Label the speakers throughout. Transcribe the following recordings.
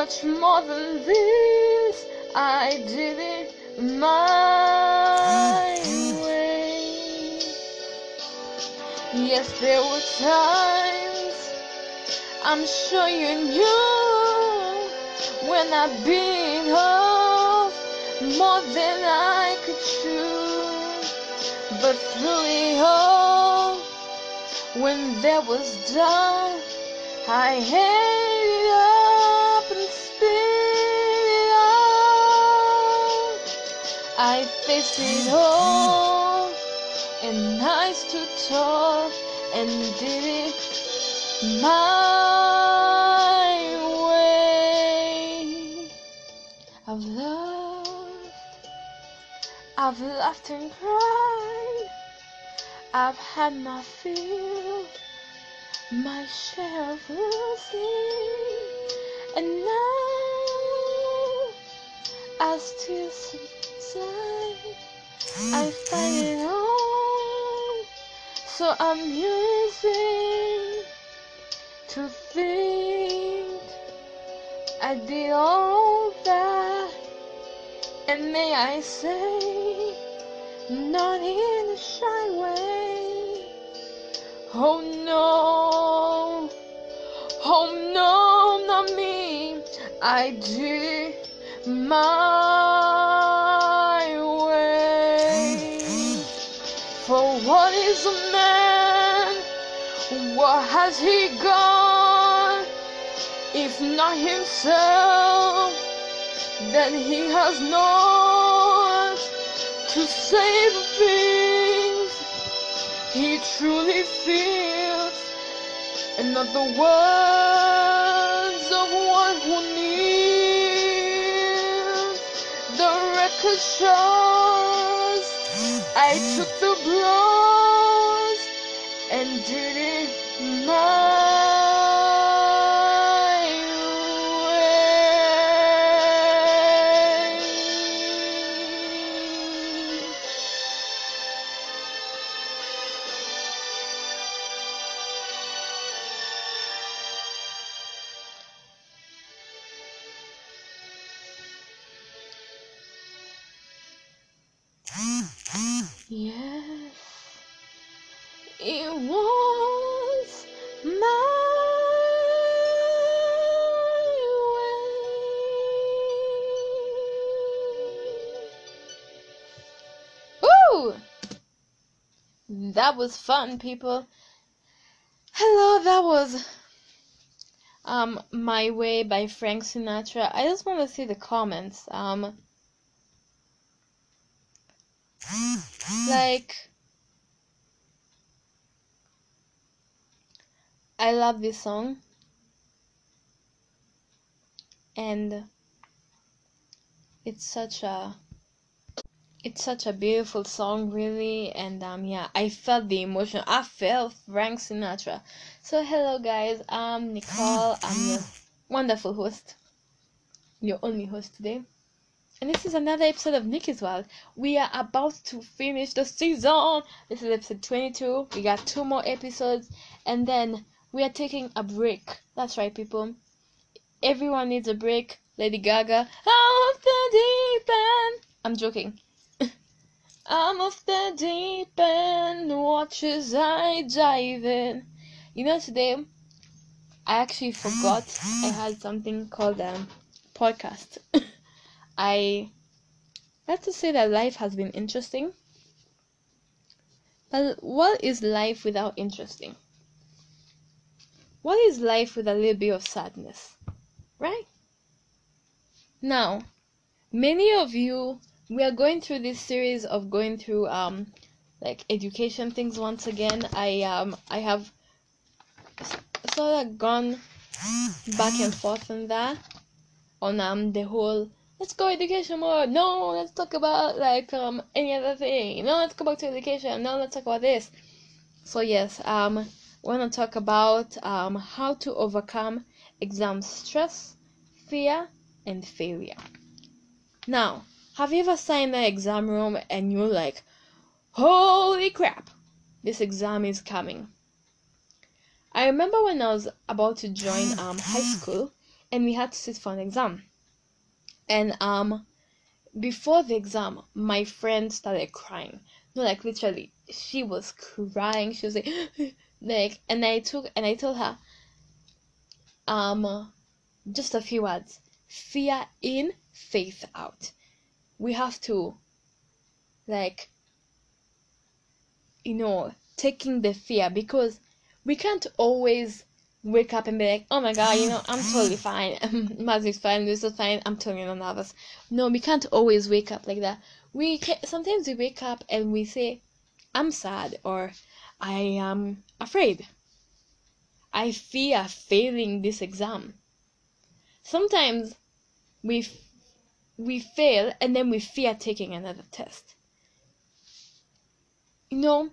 Speaker 1: much more than this, I did it my way. Yes, there were times I'm sure you knew when I beat off more than I could chew. But through it all, when there was doubt, I ate it up I faced it all, and nice to talk and did it my way. I've loved, I've laughed and cried, I've had my fill, my share of losing, and now I still subside. I it on, so I'm using to think I did all that, and may I say, not in a shy way. Oh no, oh no, not me. I did my What has he got? If not himself, then he has not to save things he truly feels, and not the words of one who kneels. The record shows I took the blows and did it my that was fun, people. Hello, that was um My Way by Frank Sinatra. I just want to see the comments. Um, like. I love this song. And it's such a it's such a beautiful song really and um yeah, I felt the emotion. I felt Frank Sinatra. So hello guys, I'm Nicole. I'm your wonderful host. your only host today. And this is another episode of Nikki's World. We are about to finish the season. This is episode 22. We got two more episodes, and then we are taking a break. That's right, people. Everyone needs a break. Lady Gaga, off the deep end. I'm joking. I'm off the deep end. Watch as I dive in. You know, today I actually forgot I had something called um podcast. I have to say that life has been interesting. But what is life without interesting? What is life with a little bit of sadness? Right? Now, many of you we are going through this series of going through um like education things once again. I um I have sort of gone back and forth on that on um the whole let's go education more no let's talk about like um any other thing. No let's go back to education. No let's talk about this. So yes um want to talk about um how to overcome exam stress fear and failure. Now have you ever in the exam room and you're like holy crap this exam is coming I remember when I was about to join um high school and we had to sit for an exam. And um before the exam, my friend started crying. No, like literally, she was crying. She was like, like, and I took and I told her, um, just a few words: fear in, faith out. We have to, like, you know, taking the fear because we can't always wake up and be like, oh my god, you know, I'm totally fine. Music's fine, this is fine, I'm totally not nervous. No, we can't always wake up like that. We can, sometimes we wake up and we say, I'm sad or I am afraid. I fear failing this exam. Sometimes we we fail and then we fear taking another test. You know,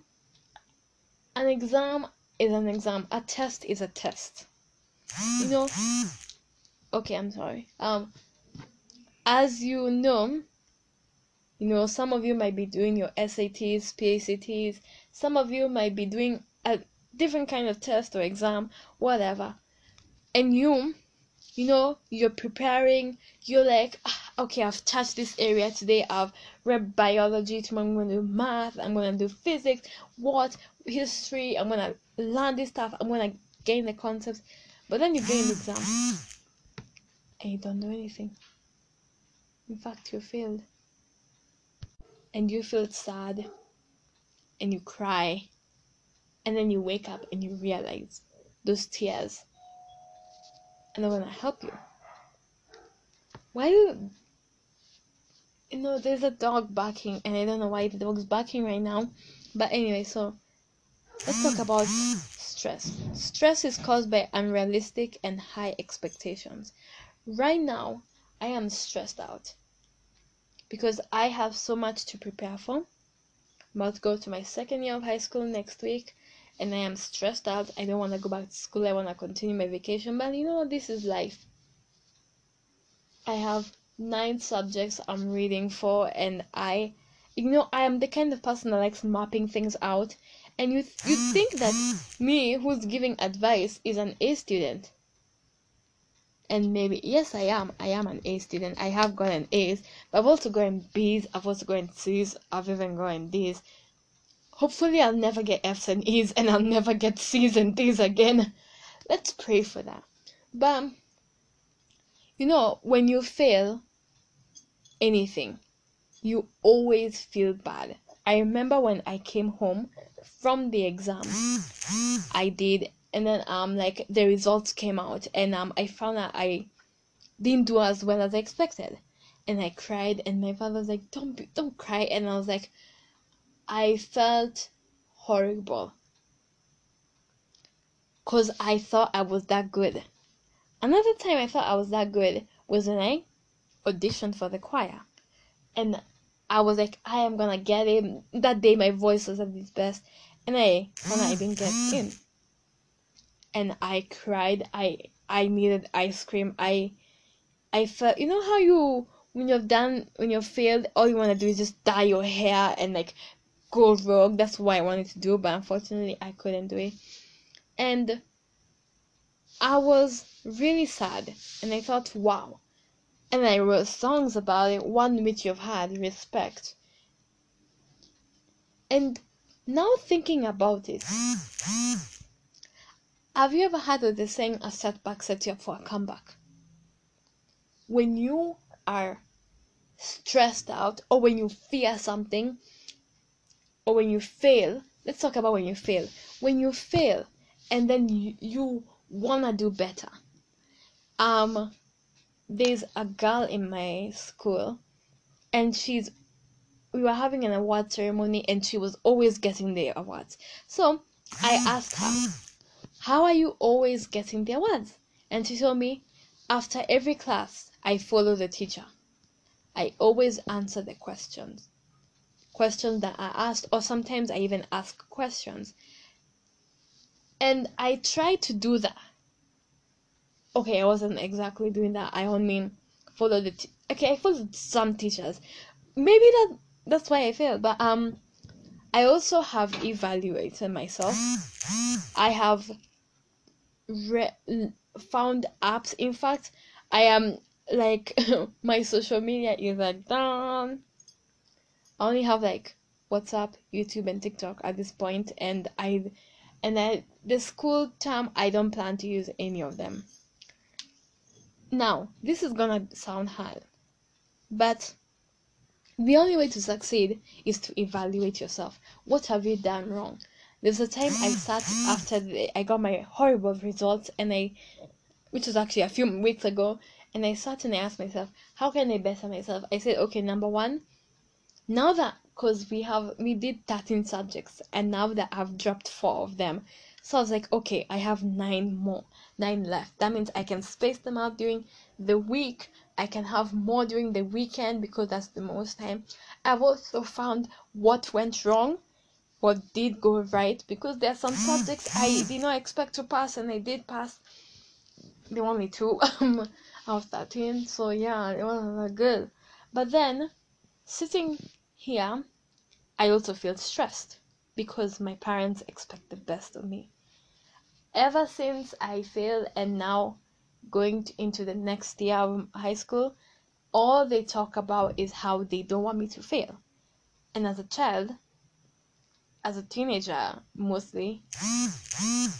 Speaker 1: an exam is an exam. A test is a test. You know. Okay, I'm sorry. Um, as you know, you know, some of you might be doing your SATs, PACTs. Some of you might be doing a different kind of test or exam, whatever. And you, you know, you're preparing. You're like, ah, okay, I've touched this area today. I've read biology. Tomorrow I'm to do math. I'm to do physics. What history? I'm to learn this stuff. I'm to gain the concepts. But then you gain the exam and you don't do anything. In fact, you failed. And you feel sad and you cry. And then you wake up and you realize those tears and want to help you. Why do you know there's a dog barking and I don't know why the dog's barking right now. But anyway, so let's talk about stress. Stress is caused by unrealistic and high expectations. Right now, I am stressed out because I have so much to prepare for. I'm about to go to my second year of high school next week and I am stressed out. I don't want to go back to school. I want to continue my vacation, but you know, this is life. I have nine subjects I'm reading for, and I, you know, I am the kind of person that likes mapping things out. And you you think that me, who's giving advice, is an A student. And maybe yes, I am. I am an A student. I have gotten A's, but I've also gotten B's. I've also gotten C's. I've even gotten D's. Hopefully, I'll never get F's and E's, and I'll never get C's and D's again. Let's pray for that. But you know, when you fail anything, you always feel bad. I remember when I came home from the exam, I did, and then um like the results came out, and um I found out I didn't do as well as I expected, and I cried, and my father was like, "Don't be, don't cry," and I was like, I felt horrible because I thought I was that good. Another time I thought I was that good was when I auditioned for the choir. And I was like, I am gonna get in. That day my voice was at its best. And I found I didn't get in. And I cried. I I needed ice cream. I I felt you know how you when you've done when you've failed all you want to do is just dye your hair and like go rogue. That's what I wanted to do but unfortunately I couldn't do it. And I was really sad and I thought wow. And I wrote songs about it one which you've had respect. And now thinking about it have you ever had the saying a setback sets you up for a comeback when you are stressed out or when you fear something or when you fail let's talk about when you fail. When you fail and then you, you wanna do better. Um there's a girl in my school and she's we were having an award ceremony and she was always getting the awards. So i asked her how are you always getting the awards? And she told me after every class i follow the teacher. I always answer the questions questions that i asked or sometimes i even ask questions. And i try to do that. Okay i wasn't exactly doing that. I don't mean follow the t- okay i followed some teachers. Maybe that that's why i failed but um i also have evaluated myself. I have re- found apps. In fact i am like my social media is like down i only have like whatsapp youtube and tiktok at this point and i and I, the school term i don't plan to use any of them. Now this is gonna sound hard but the only way to succeed is to evaluate yourself. What have you done wrong? There's a time i sat after the, i got my horrible results and i which was actually a few weeks ago and i sat and i asked myself how can i better myself? I said okay number one now that because we have we did 13 subjects and now that i've dropped four of them so i was like okay i have nine more nine left. That means i can space them out during the week. I can have more during the weekend because that's the most time. I've also found what went wrong what did go right because there are some subjects i did not expect to pass and i did pass. The only two out of 13 so yeah it wasn't good. But then sitting here, I also feel stressed because my parents expect the best of me. Ever since I failed and now going to, into the next year of high school, all they talk about is how they don't want me to fail. And as a child, as a teenager mostly,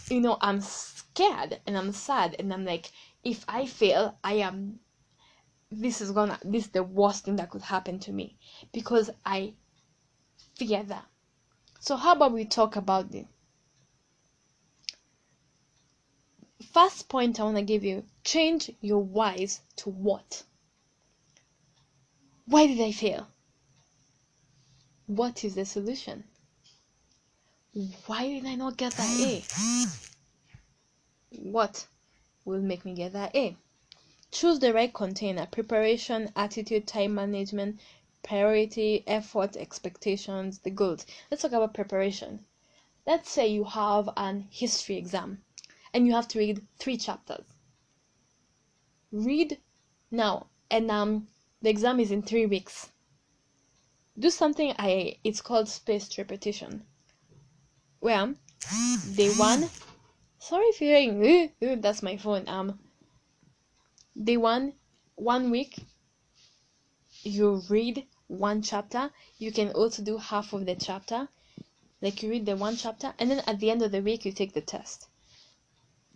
Speaker 1: you know, I'm scared and I'm sad and I'm like, if I fail, I am this is gonna this is the worst thing that could happen to me because I fear that. So how about we talk about the first point I wanna give you change your whys to what? Why did I fail? What is the solution? Why did I not get that A? What will make me get that A? Choose the right container preparation, attitude, time management, priority, effort, expectations, the goals. Let's talk about preparation. Let's say you have an history exam and you have to read three chapters. Read now, and um, the exam is in three weeks. Do something I it's called spaced repetition. Where day one, sorry if you're hearing, that's my phone. Um, day one one week you read one chapter. You can also do half of the chapter. Like you read the one chapter and then at the end of the week you take the test.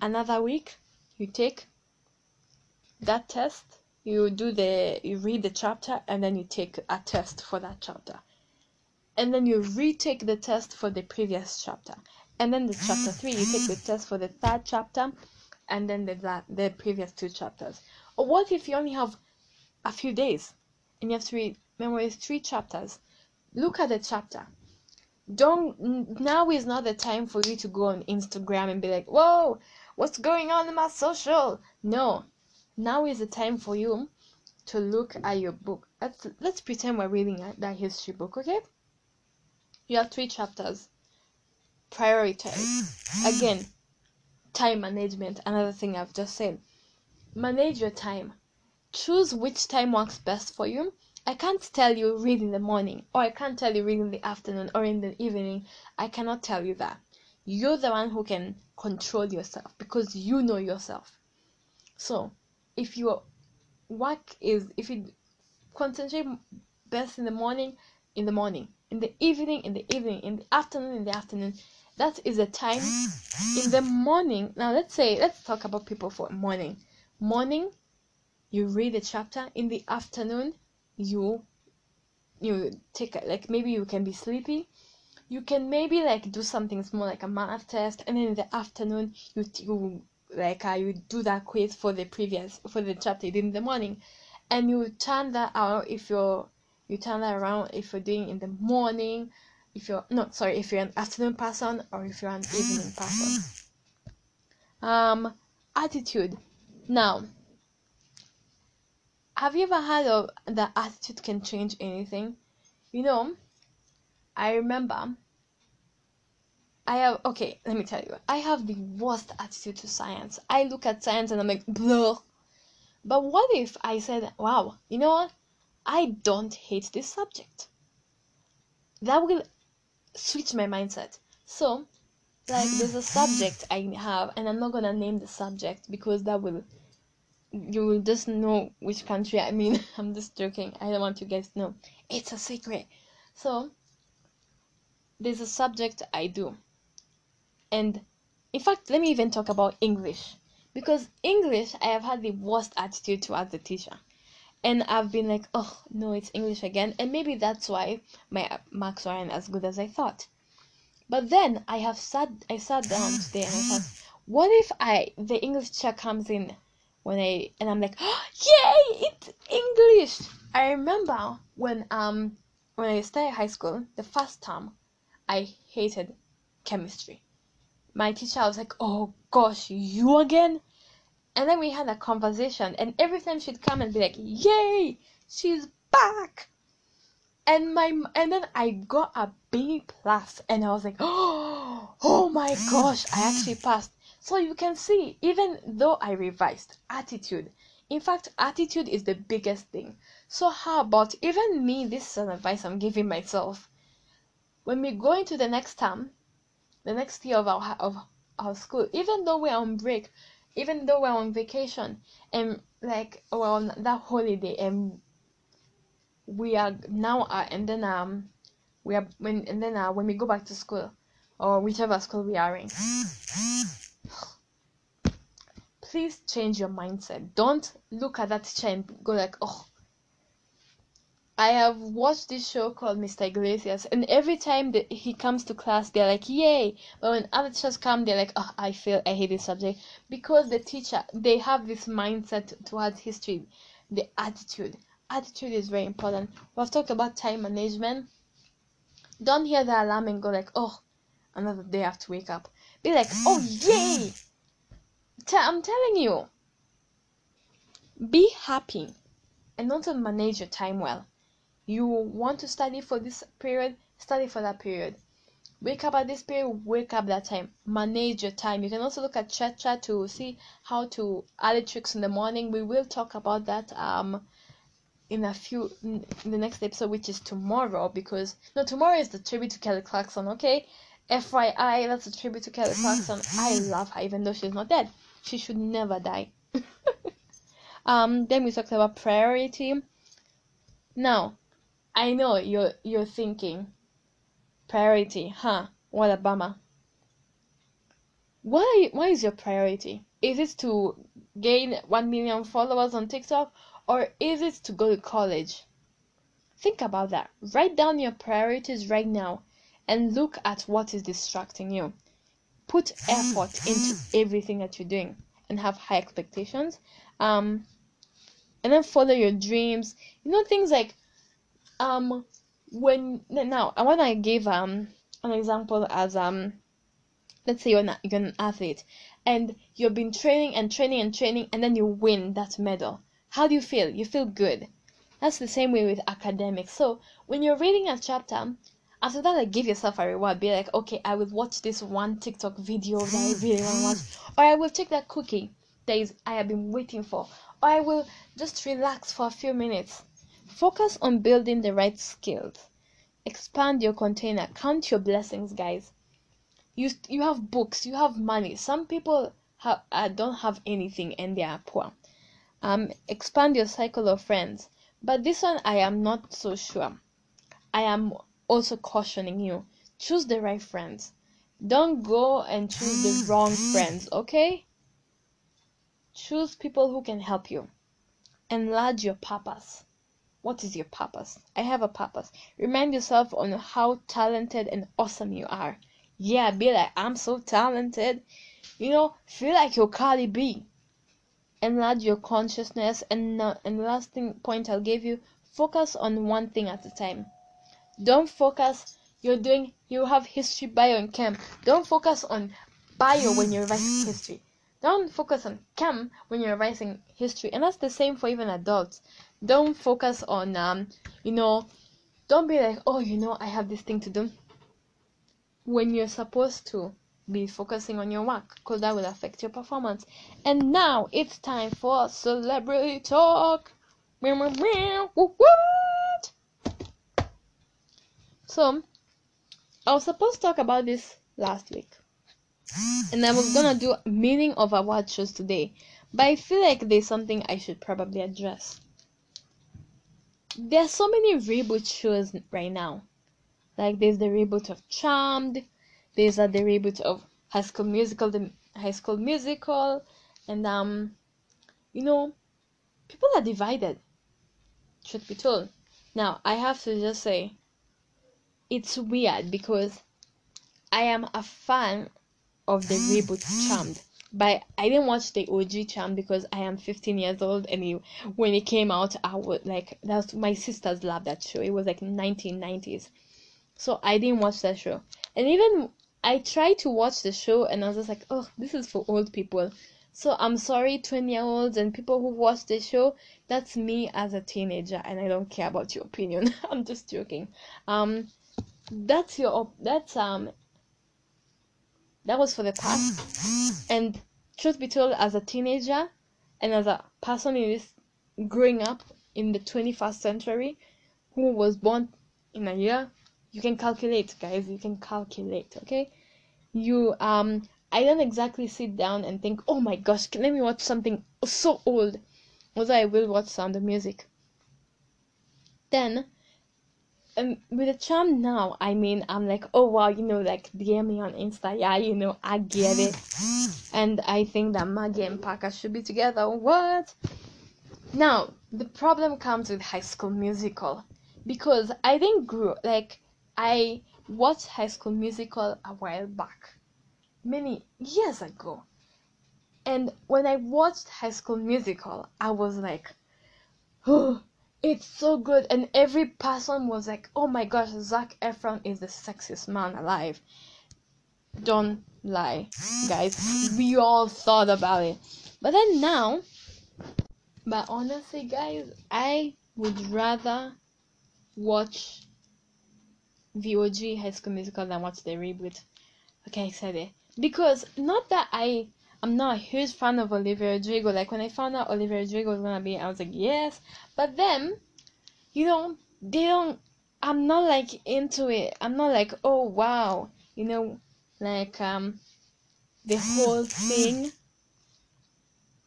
Speaker 1: Another week you take that test you do the you read the chapter and then you take a test for that chapter. And then you retake the test for the previous chapter. And then the chapter 3 you take the test for the third chapter and then the the previous two chapters. Or what if you only have a few days and you have to read memorize three chapters? Look at the chapter. Don't now is not the time for you to go on Instagram and be like, "Whoa, what's going on in my social?" No, now is the time for you to look at your book. Let's let's pretend we're reading that history book, okay? You have three chapters. Prioritize. Again, time management another thing i've just said. Manage your time. Choose which time works best for you. I can't tell you read in the morning or i can't tell you read in the afternoon or in the evening. I cannot tell you that. You're the one who can control yourself because you know yourself. So if your work is if you concentrate best in the morning in the morning. In the evening in the evening. In the afternoon in the afternoon that is a time in the morning. Now let's say let's talk about people for morning. Morning you read a chapter. In the afternoon you you take like maybe you can be sleepy. You can maybe like do something small like a math test. And then in the afternoon you you like uh, you do that quiz for the previous for the chapter in the morning. And you turn that out if you're you turn that around if you're doing in the morning if you're not sorry if you're an afternoon person or if you're an evening person. Um attitude. Now have you ever heard of that attitude can change anything? You know i remember i have okay let me tell you. I have the worst attitude to science. I look at science and i'm like blah but what if i said wow you know what? I don't hate this subject. That will switch my mindset. So like there's a subject i have and i'm not gonna name the subject because that will you will just know which country i mean i'm just joking. I don't want you guys to know. It's a secret. So there's a subject i do. And in fact let me even talk about english. Because english i have had the worst attitude towards the teacher and i've been like oh no it's english again. And maybe that's why my marks weren't as good as i thought. But then i have sat i sat down today and i thought what if i the english teacher comes in when i and i'm like oh, yay it's english. I remember when um when i started high school the first time, i hated chemistry. My teacher was like oh gosh you again and then we had a conversation and every time she'd come and be like yay she's back! And my and then i got a b plus and i was like oh, oh my gosh i actually passed. So you can see even though i revised attitude in fact attitude is the biggest thing. So how about even me this is an advice i'm giving myself. When we go into the next term the next year of our of our school even though we're on break even though we're on vacation and like we're on that holiday and we are now uh, and then um we are when and then uh, when we go back to school or whichever school we are in. Please change your mindset. Don't look at that teacher and go like oh I have watched this show called Mr. Iglesias, and every time that he comes to class, they're like, "Yay!" But when other teachers come, they're like, "Oh, I feel I hate this subject," because the teacher they have this mindset towards history, the attitude. Attitude is very important. We've talked about time management. Don't hear the alarm and go like, "Oh, another day I have to wake up." Be like, "Oh, yay!" i I'm telling you. Be happy, and also manage your time well you want to study for this period study for that period. Wake up at this period wake up that time. Manage your time. You can also look at chat chat to see how to add tricks in the morning. We will talk about that um in a few in the next episode which is tomorrow because no tomorrow is the tribute to kelly clarkson okay? Fyi that's a tribute to kelly clarkson. I love her even though she's not dead. She should never die. Um then we talked about priority. Now I know you're you're thinking priority, huh? What a bummer. Why why is your priority? Is it to gain 1 million followers on TikTok or is it to go to college? Think about that. Write down your priorities right now and look at what is distracting you. Put effort into everything that you're doing and have high expectations. Um and then follow your dreams. You know things like um when now I want to give um an example as um let's say you're, not, you're an athlete and you've been training and training and training and then you win that medal. How do you feel? You feel good. That's the same way with academics. So when you're reading a chapter after that like give yourself a reward. Be like okay i will watch this one tiktok video that i really want to watch or i will take that cookie that is i have been waiting for Or I will just relax for a few minutes. Focus on building the right skills. Expand your container. Count your blessings, guys. You you have books, you have money. Some people have uh, don't have anything and they are poor. Um, expand your cycle of friends. But this one, I am not so sure. I am also cautioning you. Choose the right friends. Don't go and choose the wrong friends, okay? Choose people who can help you. Enlarge your purpose. What is your purpose? I have a purpose. Remind yourself on how talented and awesome you are. Yeah, be like, I'm so talented. You know, feel like you're Cardi B. Enlarge your consciousness. And, uh, and the last thing point I'll give you, focus on one thing at a time. Don't focus, you're doing, you have history, bio, and chem. Don't focus on bio when you're writing history. Don't focus on chem when you're revising history. And that's the same for even adults. Don't focus on, um, you know, don't be like, oh, you know, I have this thing to do. When you're supposed to be focusing on your work, because that will affect your performance. And now it's time for celebrity talk. So, I was supposed to talk about this last week and I was gonna do meaning of award shows today, but I feel like there's something I should probably address. There are so many reboot shows right now. Like there's the reboot of Charmed, there's uh, the reboot of High School Musical, the High School Musical, and um, you know, people are divided. Should be told. Now I have to just say, it's weird because I am a fan of the reboot Charmed. But I didn't watch the OG Charmed because I am 15 years old and it, when it came out, I would like that's my sisters loved that show. It was like 1990s, so I didn't watch that show. And even I tried to watch the show and I was just like, oh, this is for old people. So I'm sorry, 20 year olds and people who watch the show. That's me as a teenager, and I don't care about your opinion. I'm just joking. Um, that's your that's um that was for the past. And truth be told, as a teenager and as a person in this growing up in the 21st century who was born in a year, you can calculate, guys. You can calculate, okay? You um I don't exactly sit down and think, oh my gosh, can let me watch something so old. Although I will watch Sound of Music. Then um, with a charm now, I mean, I'm like, oh wow, you know, like DM me on Insta, yeah, you know, I get it, and I think that Maggie and Parker should be together. What? Now the problem comes with High School Musical. Because I didn't grow like I watched High School Musical a while back, many years ago, and when I watched High School Musical, I was like, oh it's so good, and every person was like, "Oh my gosh, Zac Efron is the sexiest man alive." Don't lie, guys. We all thought about it, but then now, but honestly, guys, I would rather watch the OG High School Musical than watch the reboot. Okay, I said it because not that I I'm not a huge fan of Olivia Rodrigo. Like when I found out Olivia Rodrigo was gonna be, I was like, yes. But then, you know, they don't. I'm not like into it. I'm not like, oh wow, you know, like um, the whole thing.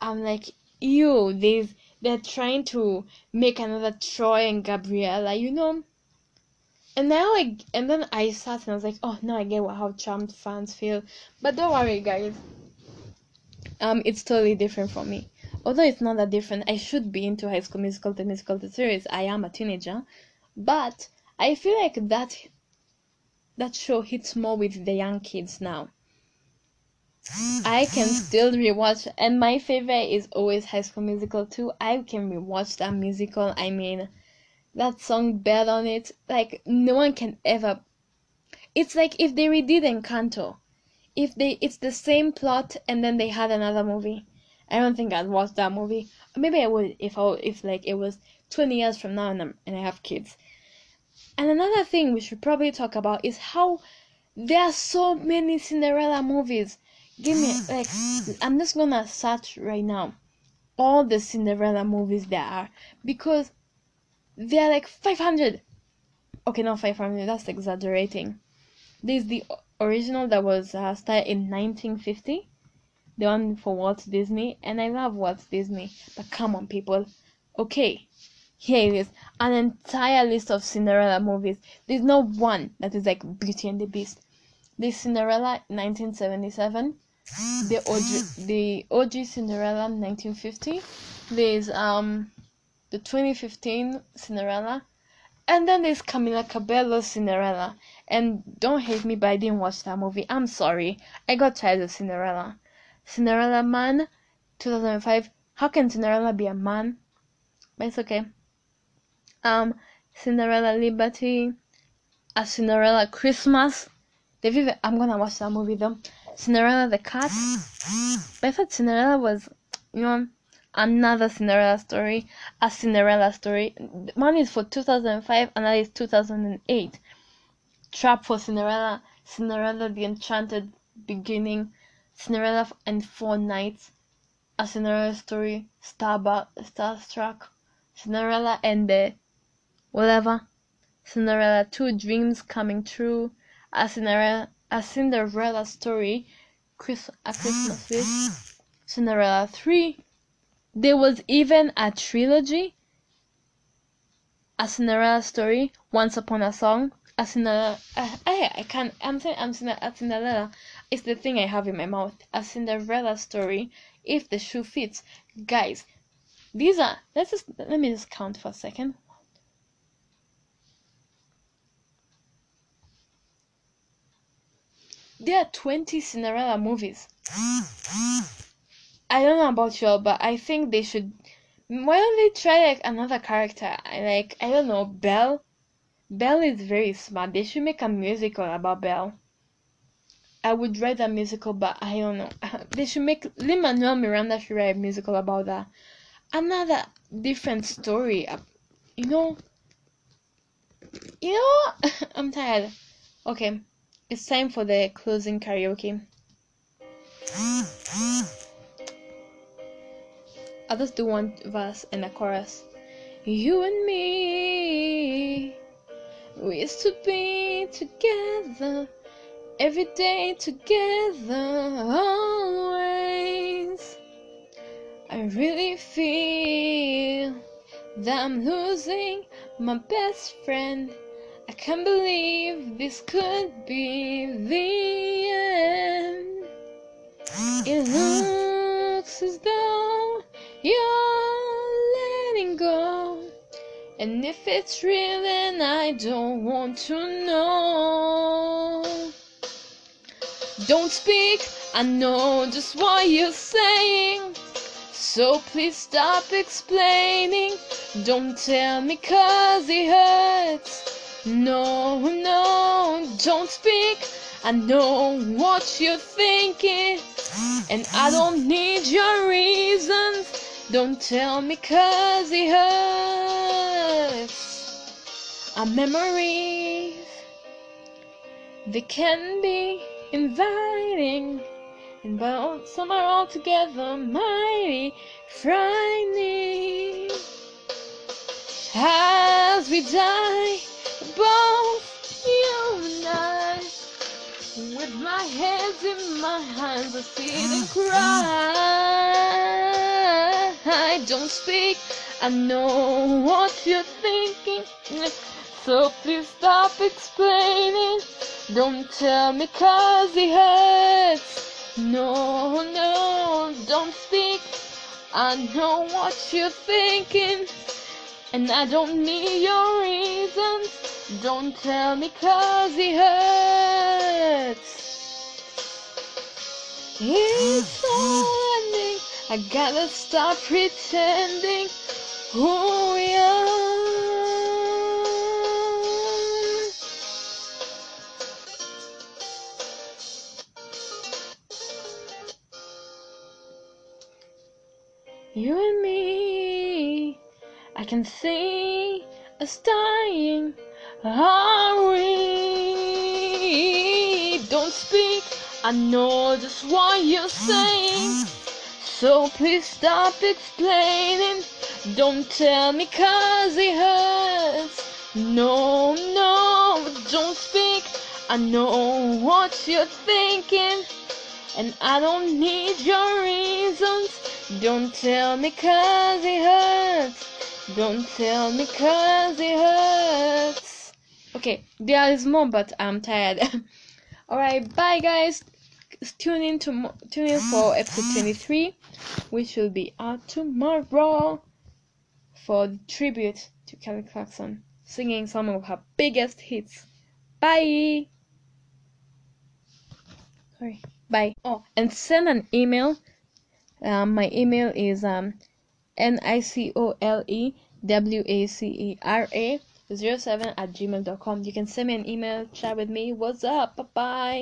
Speaker 1: I'm like, ew, they they're trying to make another Troy and Gabriella, you know. And now I and then I sat and I was like, oh no, I get what how Charmed fans feel. But don't worry, guys um, it's totally different from me. Although it's not that different, I should be into High School Musical, the musical, the series. I am a teenager, but I feel like that that show hits more with the young kids now. I can still rewatch, and my favorite is always High School Musical too. I can rewatch that musical. I mean, that song "Bet on It," like no one can ever. It's like if they redid Encanto if they it's the same plot and then they had another movie. I don't think I'd watch that movie. Maybe I would if I if like it was twenty years from now and I'm, and I have kids. And another thing we should probably talk about is how there are so many Cinderella movies. Give me like I'm just gonna search right now. all the Cinderella movies there are because there are like 500. Okay, not 500, that's exaggerating. There's the original that was uh, started in 1950, the one for Walt Disney, and I love Walt Disney. But come on, people. Okay, here it is an entire list of Cinderella movies. There's no one that is like Beauty and the Beast. There's Cinderella 1977, the OG, the OG Cinderella 1950. There's um the 2015 Cinderella, and then there's Camila Cabello's Cinderella. And don't hate me, but I didn't watch that movie. I'm sorry. I got tired of Cinderella. Cinderella Man, 2005. How can Cinderella be a man? But it's okay. Um, Cinderella Liberty, a Cinderella Christmas. Even, I'm gonna watch that movie though. Cinderella the Cat. But I thought Cinderella was, you know, another Cinderella story, a Cinderella story. One is for 2005, another is 2008. Trap for Cinderella, Cinderella the Enchanted Beginning, Cinderella and Four Knights, A Cinderella Story, Starbuck, Starstruck, Cinderella and the whatever, Cinderella Two Dreams Coming True, A Cinderella, a Cinderella Story, Chris, A Christmas Wish, Cinderella 3. There was even a trilogy, A Cinderella Story, Once Upon a Song, a Cinderella. Uh, I, I can't. I'm saying I'm saying a Cinderella. It's the thing I have in my mouth. A Cinderella story. If the shoe fits, guys. These are. Let's just let me just count for a second. There are 20 Cinderella movies. I don't know about y'all, but I think they should. Why don't they try like another character? I like I don't know, Belle Belle is very smart. They should make a musical about Belle. I would write a musical, but I don't know. They should make Lin Manuel Miranda should write a musical about that. Another different story. Uh, you know. You know. I'm tired. Okay, it's time for the closing karaoke. I'll just do one verse and a chorus. You and me we used to be together, every day together, always. I really feel that I'm losing my best friend. I can't believe this could be the end. It looks as though you're. And if it's real, then I don't want to know. Don't speak, I know just what you're saying. So please stop explaining. Don't tell me cause it hurts. No, no, don't speak. I know what you're thinking. And I don't need your reasons. Don't tell me cause it hurts. Our memories, they can be inviting, and but some are altogether mighty frightening. As we die, both you and I, with my hands in my hands, I see them cry. I don't speak. I know what you're thinking. So please stop explaining. Don't tell me cause it hurts. No, no, don't speak. I know what you're thinking. And I don't need your reasons. Don't tell me cause it hurts. It's ending. I gotta stop pretending who we are. You and me, I can see us dying. Are we? Don't speak. I know just what you're saying. So please stop explaining. Don't tell me cause it hurts. No, no, don't speak. I know what you're thinking. And I don't need your reasons. Don't tell me cause it hurts. Don't tell me cause it hurts. Okay, there is more, but I'm tired. Alright, bye guys. Tune in to tune in for episode 23, which will be out tomorrow for the tribute to Kelly Clarkson, singing some of her biggest hits. Bye. Sorry. Bye. Oh, and send an email. Um, my email is um, n i c o l e w a c e r a 07 at gmail.com. You can send me an email, chat with me. What's up? Bye bye.